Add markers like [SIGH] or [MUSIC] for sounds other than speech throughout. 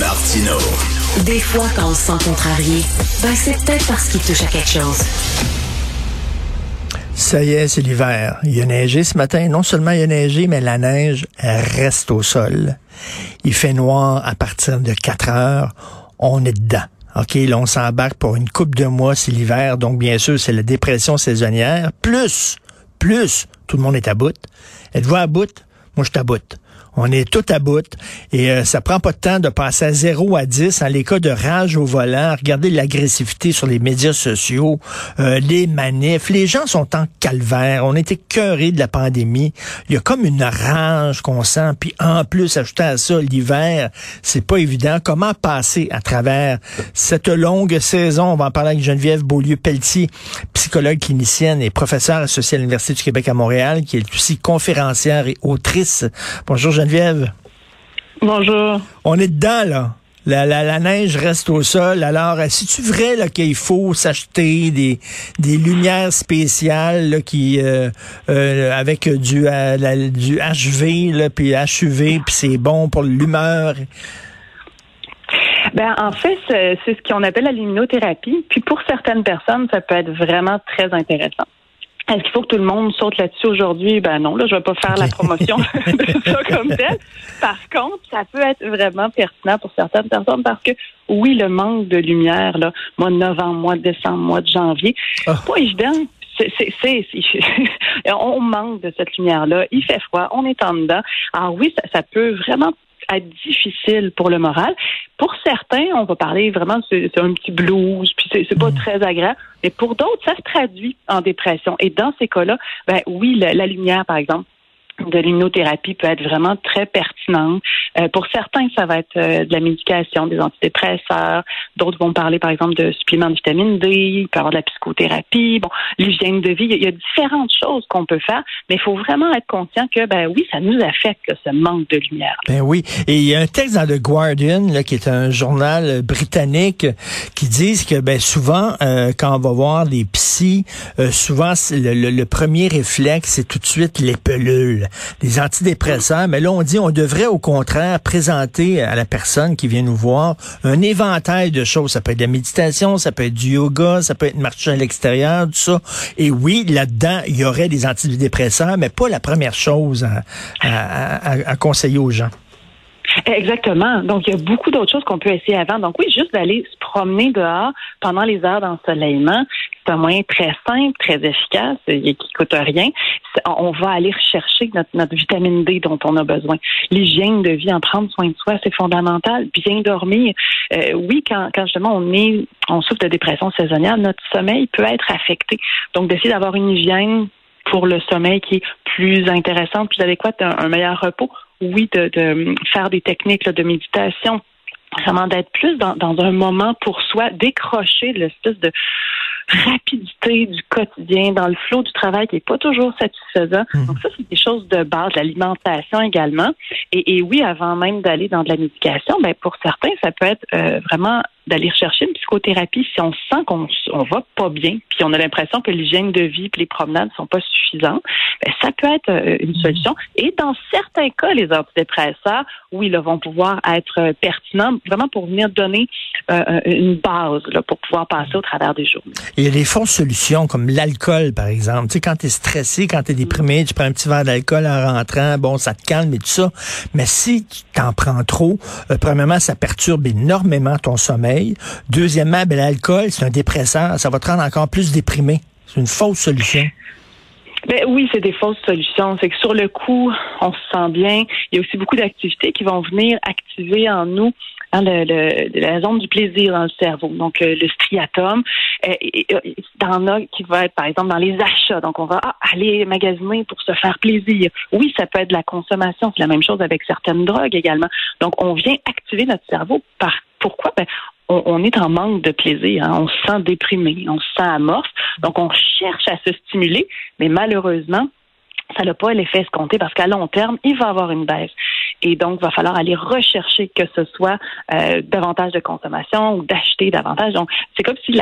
Martino. Des fois, quand on se sent contrarié, ben c'est peut-être parce qu'il touche à quelque chose. Ça y est, c'est l'hiver. Il a neigé ce matin. Non seulement il a neigé, mais la neige reste au sol. Il fait noir à partir de 4 heures. On est dedans. OK, là, on s'embarque pour une coupe de mois, c'est l'hiver. Donc, bien sûr, c'est la dépression saisonnière. Plus, plus, tout le monde est à bout. Êtes-vous à bout? Moi, je t'aboute. On est tout à bout et euh, ça prend pas de temps de passer à 0 à 10 en les cas de rage au volant. Regardez l'agressivité sur les médias sociaux, euh, les manifs. Les gens sont en calvaire. On était cœurés de la pandémie. Il y a comme une rage qu'on sent. Puis en plus, ajouter à ça l'hiver, c'est pas évident. Comment passer à travers cette longue saison? On va en parler avec Geneviève Beaulieu-Pelletier, psychologue clinicienne et professeure associée à l'Université du Québec à Montréal, qui est aussi conférencière et autrice. Bonjour Geneviève. Bonjour. On est dedans, là. La, la, neige reste au sol. Alors, si tu vrai là qu'il faut s'acheter des, des lumières spéciales qui euh, euh, avec du euh, du HV là puis HUV puis c'est bon pour l'humeur. Ben en fait, c'est ce qu'on appelle la luminothérapie. Puis pour certaines personnes, ça peut être vraiment très intéressant. Est-ce qu'il faut que tout le monde saute là-dessus aujourd'hui? Ben non, là, je vais pas faire la promotion [LAUGHS] de ça comme tel. Par contre, ça peut être vraiment pertinent pour certaines personnes parce que oui, le manque de lumière, là, mois de novembre, mois de décembre, mois de janvier, c'est pas évident. C'est, [LAUGHS] on manque de cette lumière-là. Il fait froid, on est en dedans. Alors oui, ça, ça peut vraiment difficile pour le moral. Pour certains, on va parler vraiment, c'est un petit blues, puis c'est pas mm. très agréable. Mais pour d'autres, ça se traduit en dépression. Et dans ces cas-là, ben oui, la lumière, par exemple, de l'immunothérapie peut être vraiment très pertinente. Euh, pour certains, ça va être euh, de la médication, des antidépresseurs. D'autres vont parler, par exemple, de suppléments de vitamine D. Il peut y avoir de la psychothérapie. Bon, l'hygiène de vie. Il y a différentes choses qu'on peut faire, mais il faut vraiment être conscient que, ben oui, ça nous affecte ce manque de lumière. Ben oui. Et il y a un texte dans The Guardian, là, qui est un journal britannique, qui dit que, ben souvent, euh, quand on va voir les psys, souvent le, le premier réflexe, c'est tout de suite les pelules les antidépresseurs, mais là, on dit on devrait au contraire présenter à la personne qui vient nous voir un éventail de choses. Ça peut être de la méditation, ça peut être du yoga, ça peut être marcher à l'extérieur, tout ça. Et oui, là-dedans, il y aurait des antidépresseurs, mais pas la première chose à conseiller aux gens. Exactement. Donc, il y a beaucoup d'autres choses qu'on peut essayer avant. Donc, oui, juste d'aller se promener dehors pendant les heures d'ensoleillement, c'est un moyen très simple, très efficace, qui coûte rien. On va aller rechercher notre, notre vitamine D dont on a besoin. L'hygiène de vie, en prendre soin de soi, c'est fondamental. Bien dormir. Euh, oui, quand, quand justement on est, on souffre de dépression saisonnière, notre sommeil peut être affecté. Donc, d'essayer d'avoir une hygiène pour le sommeil qui est plus intéressante, plus adéquate, un meilleur repos oui, de, faire des techniques de méditation, vraiment d'être plus dans, un moment pour soi, décrocher l'espèce de rapidité du quotidien, dans le flot du travail qui n'est pas toujours satisfaisant. Mhm. Donc ça, c'est des choses de base, l'alimentation également. Et, oui, avant même d'aller dans de la médication, ben pour certains, ça peut être euh, vraiment d'aller chercher une psychothérapie si on sent qu'on on va pas bien, puis on a l'impression que l'hygiène de vie et les promenades sont pas suffisantes, ben, ça peut être euh, une mhm. solution. Et dans certains cas, les antidépresseurs, oui, là, vont pouvoir être euh, pertinents, vraiment pour venir donner euh, une base là, pour pouvoir passer au travers des jours. Il y a des fausses solutions comme l'alcool, par exemple. Tu sais, quand tu es stressé, quand tu es déprimé, tu prends un petit verre d'alcool en rentrant, bon, ça te calme et tout ça. Mais si tu t'en prends trop, premièrement, ça perturbe énormément ton sommeil Deuxièmement, ben, l'alcool, c'est un dépresseur. Ça va te rendre encore plus déprimé. C'est une fausse solution. Ben oui, c'est des fausses solutions. C'est que sur le coup, on se sent bien. Il y a aussi beaucoup d'activités qui vont venir activer en nous hein, la zone du plaisir dans le cerveau. Donc, euh, le striatum. Euh, dans a qui va être, par exemple, dans les achats. Donc, on va ah, aller magasiner pour se faire plaisir. Oui, ça peut être de la consommation. C'est la même chose avec certaines drogues également. Donc, on vient activer notre cerveau par pourquoi? Ben, on, est en manque de plaisir. Hein. On se sent déprimé, on se sent amorphe. Donc, on cherche à se stimuler, mais malheureusement, ça n'a pas l'effet escompté parce qu'à long terme, il va avoir une baisse. Et donc, il va falloir aller rechercher que ce soit euh, davantage de consommation ou d'acheter davantage. Donc, c'est comme si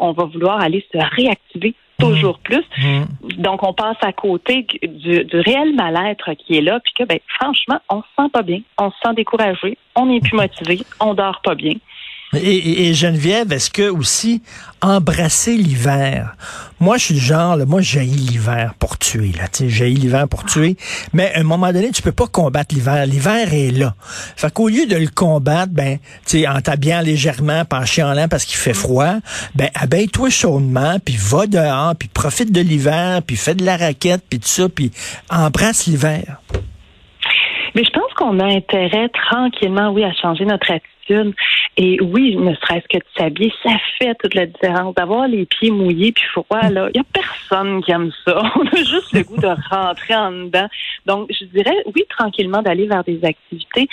on va vouloir aller se réactiver toujours plus. Donc, on passe à côté du, du réel mal-être qui est là, puis que, ben, franchement, on se sent pas bien, on se sent découragé, on n'est plus [LAUGHS] motivé, on dort pas bien. Et, Geneviève, est-ce que aussi embrasser l'hiver? Moi, je suis le genre, moi, j'ai l'hiver pour tuer, là. J'ai l'hiver pour tuer. Mais à un moment donné, tu peux pas combattre l'hiver. L'hiver est là. Fait qu'au lieu de le combattre, ben, tu en t'habillant légèrement, en chialant parce qu'il fait froid, ben, abeille-toi chaudement, puis va dehors, puis profite de l'hiver, puis fais de la raquette, puis tout ça, puis embrasse l'hiver. Qu'on a intérêt tranquillement, oui, à changer notre attitude et oui, ne serait-ce que de s'habiller, ça fait toute la différence. D'avoir les pieds mouillés puis froid, là, il n'y a personne qui aime ça. [LAUGHS] On a juste le goût de rentrer en dedans. Donc, je dirais, oui, tranquillement, d'aller vers des activités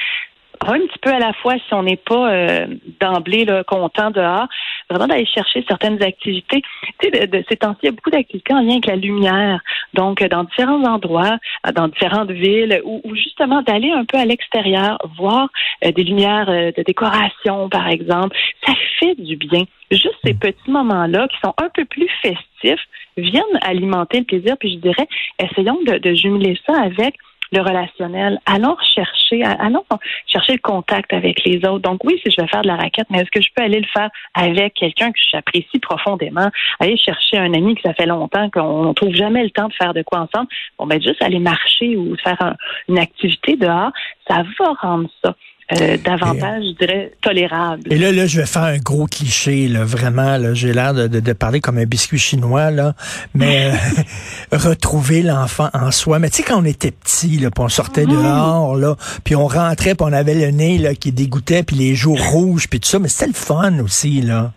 un petit peu à la fois si on n'est pas euh, d'emblée content dehors, vraiment d'aller chercher certaines activités. Tu sais, de, ces temps-ci, il y a beaucoup d'activités en lien avec la lumière. Donc, dans différents endroits, dans différentes villes, ou, justement d'aller un peu à l'extérieur, voir euh, des lumières euh, de décoration, par exemple. Ça fait du bien. Juste ces petits moments-là qui sont un peu plus festifs viennent alimenter le plaisir. Puis je dirais, essayons de, de jumeler ça avec le relationnel. Allons chercher, allons chercher le contact avec les autres. Donc oui, si je vais faire de la raquette, mais est-ce que je peux aller le faire avec quelqu'un que j'apprécie profondément, aller chercher un ami que ça fait longtemps qu'on ne trouve jamais le temps de faire de quoi ensemble. Bon, ben juste aller marcher ou faire une activité dehors, ça va rendre ça. Euh, davantage, je dirais, tolérable. Et là, là, je vais faire un gros cliché, là, vraiment. Là, j'ai l'air de, de, parler comme un biscuit chinois, là, mais [LAUGHS] euh, retrouver l'enfant en soi. Mais tu sais, quand on était petit, là, puis on sortait mhm. dehors, là, puis on rentrait, puis on avait le nez là qui dégoûtait, puis les joues [LAUGHS] rouges, puis tout ça. Mais c'était le fun aussi, là.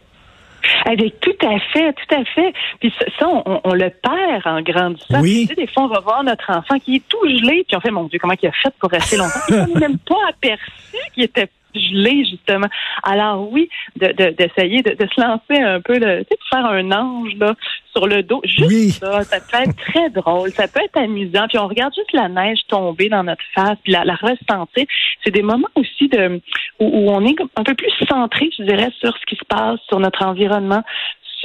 Avec tout à fait, tout à fait. Puis ça, on, le perd en grandissant. Oui. Tu sais, des fois, on va voir notre enfant qui est tout gelé, puis on fait, mon Dieu, comment il a fait pour rester longtemps? on n'est même pas aperçu qu'il était gelé, justement. Alors oui, d'essayer de, de, se lancer un peu, de, tu sais, de faire un ange là, sur le dos. Juste ça, ça peut être très drôle, ça peut être amusant. Puis on regarde juste la neige tomber dans notre face, puis la, la ressentir. C'est des moments aussi de où, où, on est un peu plus centré, je dirais, sur ce qui se passe, sur notre environnement,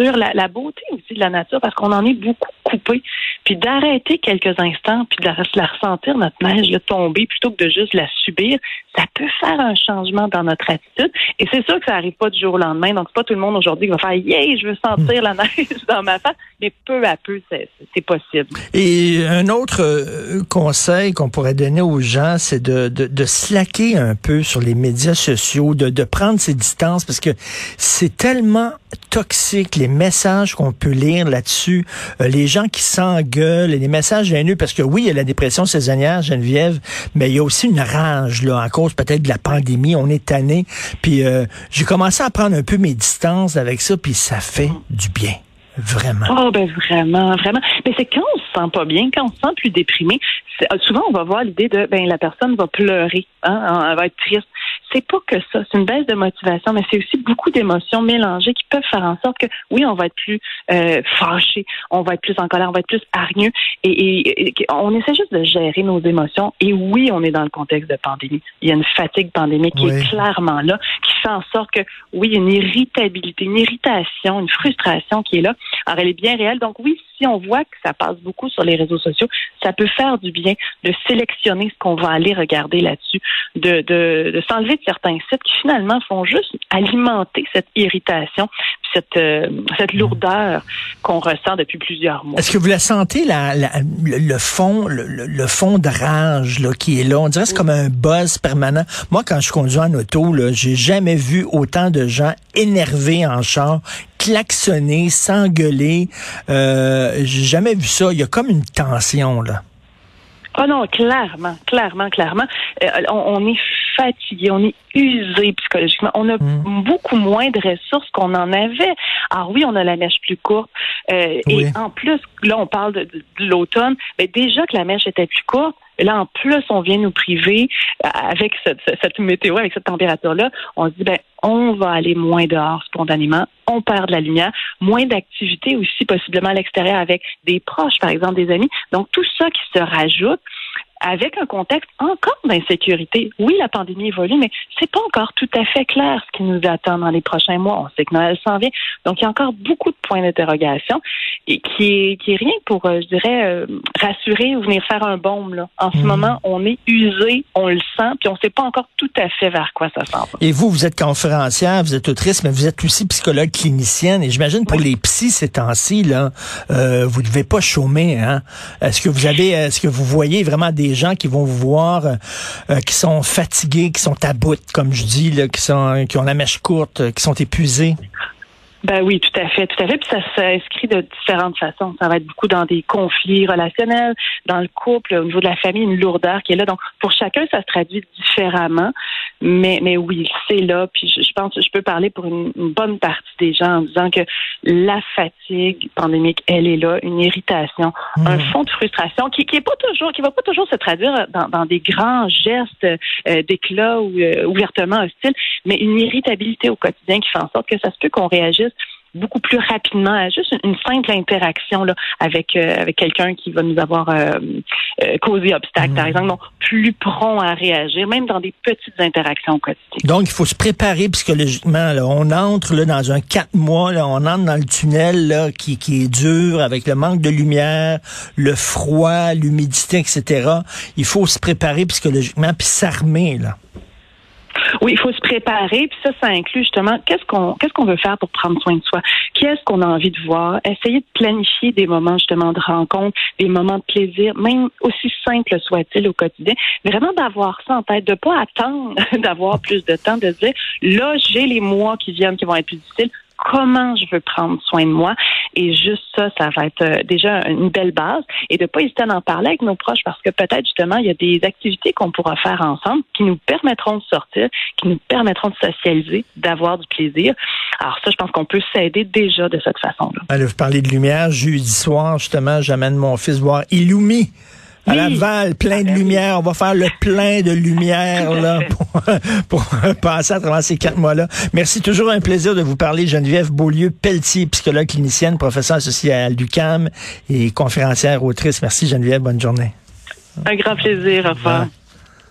la, la, beauté aussi de la nature parce qu'on en est beaucoup coupé. Puis d'arrêter quelques instants, puis de la, ressentir, notre neige, le tomber, plutôt que de juste la subir, ça peut faire un changement dans notre attitude. Et c'est sûr que ça n'arrive pas du jour au lendemain. Donc, c'est pas tout le monde aujourd'hui qui va faire Yeah, je veux sentir la neige dans ma face. Mais peu à peu, c'est possible. Et un autre euh, conseil qu'on pourrait donner aux gens, c'est de, de, de slacker un peu sur les médias sociaux, de, de prendre ses distances parce que c'est tellement toxique les messages qu'on peut lire là-dessus, euh, les gens qui s'engueulent, les messages haineux, parce que oui, il y a la dépression saisonnière, Geneviève, mais il y a aussi une rage, là, à cause peut-être de la pandémie, on est tanné. Puis euh, j'ai commencé à prendre un peu mes distances avec ça, puis ça fait du bien. Vraiment. Oh, ben vraiment, vraiment. Mais c'est quand on se sent pas bien, quand on se sent plus déprimé, euh, souvent on va voir l'idée de ben la personne va pleurer, hein, elle va être triste c'est pas que ça. C'est une baisse de motivation, mais c'est aussi beaucoup d'émotions mélangées qui peuvent faire en sorte que, oui, on va être plus euh, fâché, on va être plus en colère, on va être plus hargneux. Et, on essaie juste de gérer nos émotions. Et oui, on est dans le contexte de pandémie. Il y a une fatigue pandémique qui est clairement là, qui fait en sorte que, oui, il y a une irritabilité, une irritation, une frustration qui est là. Alors, elle est bien réelle. Donc, oui, si on voit que ça passe beaucoup sur les réseaux sociaux, ça peut faire du bien de sélectionner ce qu'on va aller regarder là-dessus, de, de, de s'enlever certains sites qui finalement font juste alimenter cette irritation, cette, euh, cette lourdeur qu'on ressent depuis plusieurs mois. Est-ce que vous la sentez, la, le, fond, le, le, fond de rage là, qui est là? On dirait que c'est comme un buzz permanent. Moi, quand je conduis en auto, j'ai jamais vu autant de gens énervés en char klaxonner, s'engueuler. Euh, J'ai jamais vu ça. Il y a comme une tension là. Ah non, clairement, clairement, clairement. Euh, on, est fatigué, on est usé psychologiquement. On a hmm. beaucoup moins de ressources qu'on en avait. Alors oui, on a la mèche plus courte. Euh, et en plus, là, on parle de, l'automne. Mais déjà que la mèche était plus courte, là, en plus, on vient nous priver euh, avec cette, cette météo, avec cette température-là. On se dit, ben, on va aller moins dehors spontanément, on perd de la lumière, moins d'activité aussi possiblement à l'extérieur avec des proches, par exemple des amis. Donc tout ça qui se rajoute avec un contexte encore d'insécurité. Oui, la pandémie évolue, mais c'est pas encore tout à fait clair ce qui nous attend dans les prochains mois. On sait que Noël s'en vient, donc il y a encore beaucoup de points d'interrogation et qui est qui est rien pour, euh, je dirais, euh, rassurer ou venir faire un baume. Là. En ce Mhm. moment, on est usé, on le sent, puis on sait pas encore tout à fait vers quoi ça s'en va. Et vous, vous êtes conférencière, vous êtes autrice, mais vous êtes aussi psychologue clinicienne. Et j'imagine pour les psys ces temps-ci, là, euh, vous devez pas chômer. Hein? Est-ce que vous avez, est-ce que vous voyez vraiment des gens qui vont vous voir, euh, euh, qui sont fatigués, qui sont à bout, comme je dis, qui sont, qui ont la mèche courte, euh, qui sont épuisés? Ben oui, tout à fait, tout à fait. Puis ça s'inscrit de différentes façons. Ça va être beaucoup dans des conflits relationnels, dans le couple, au niveau de la famille, une lourdeur qui est là. Donc, pour chacun, ça se traduit différemment. Mais, mais oui, c'est là. Puis je, pense que je peux parler pour une, une bonne partie des gens en disant que la fatigue pandémique, elle est là, une irritation, un Hmm. fond de frustration qui, qui est pas toujours, qui va pas toujours se traduire dans, dans des grands gestes euh, d'éclat ou euh, ouvertement hostiles, mais une irritabilité au quotidien qui fait en sorte que ça se peut qu'on réagisse beaucoup plus rapidement à juste une, simple interaction là, avec euh, avec quelqu'un qui va nous avoir euh, euh, causé obstacle, par exemple, donc plus prompt à réagir, même dans des petites interactions au quotidien. Donc, il faut se préparer psychologiquement. Là. On entre là, dans un quatre mois, là, on entre dans le tunnel là, qui, qui est dur, avec le manque de lumière, le froid, l'humidité, etc. Il faut se préparer psychologiquement, puis s'armer. là. Oui, il faut se préparer, puis ça, ça inclut justement qu'est-ce qu'on qu'est-ce qu'on veut faire pour prendre soin de soi, qu'est-ce qu'on a envie de voir, essayer de planifier des moments justement de rencontre, des moments de plaisir, même aussi simples soit-il au quotidien, vraiment d'avoir ça en tête, de pas attendre [LAUGHS] d'avoir plus de temps, de se dire là j'ai les mois qui viennent qui vont être plus difficiles, comment je veux prendre soin de moi. Et juste ça, ça va être euh, déjà une belle base. Et de pas hésiter à en parler avec nos proches parce que peut-être justement, il y a des activités qu'on pourra faire ensemble qui nous permettront de sortir, qui nous permettront de socialiser, d'avoir du plaisir. Alors ça, je pense qu'on peut s'aider déjà de cette façon-là. Allez, vous parlez de lumière. Jeudi soir, justement, j'amène mon fils voir Illumi. À. Laval, plein Ah, de ben oui. lumière. On va faire le [LAUGHS] plein de lumière là, pour, [LAUGHS] pour passer à travers ces quatre mois-là. Merci, toujours un plaisir de vous parler. Geneviève Beaulieu-Pelletier, psychologue clinicienne, professeure associée à l'UCAM et conférencière autrice. Merci Geneviève, bonne journée. Un grand plaisir. Au revoir.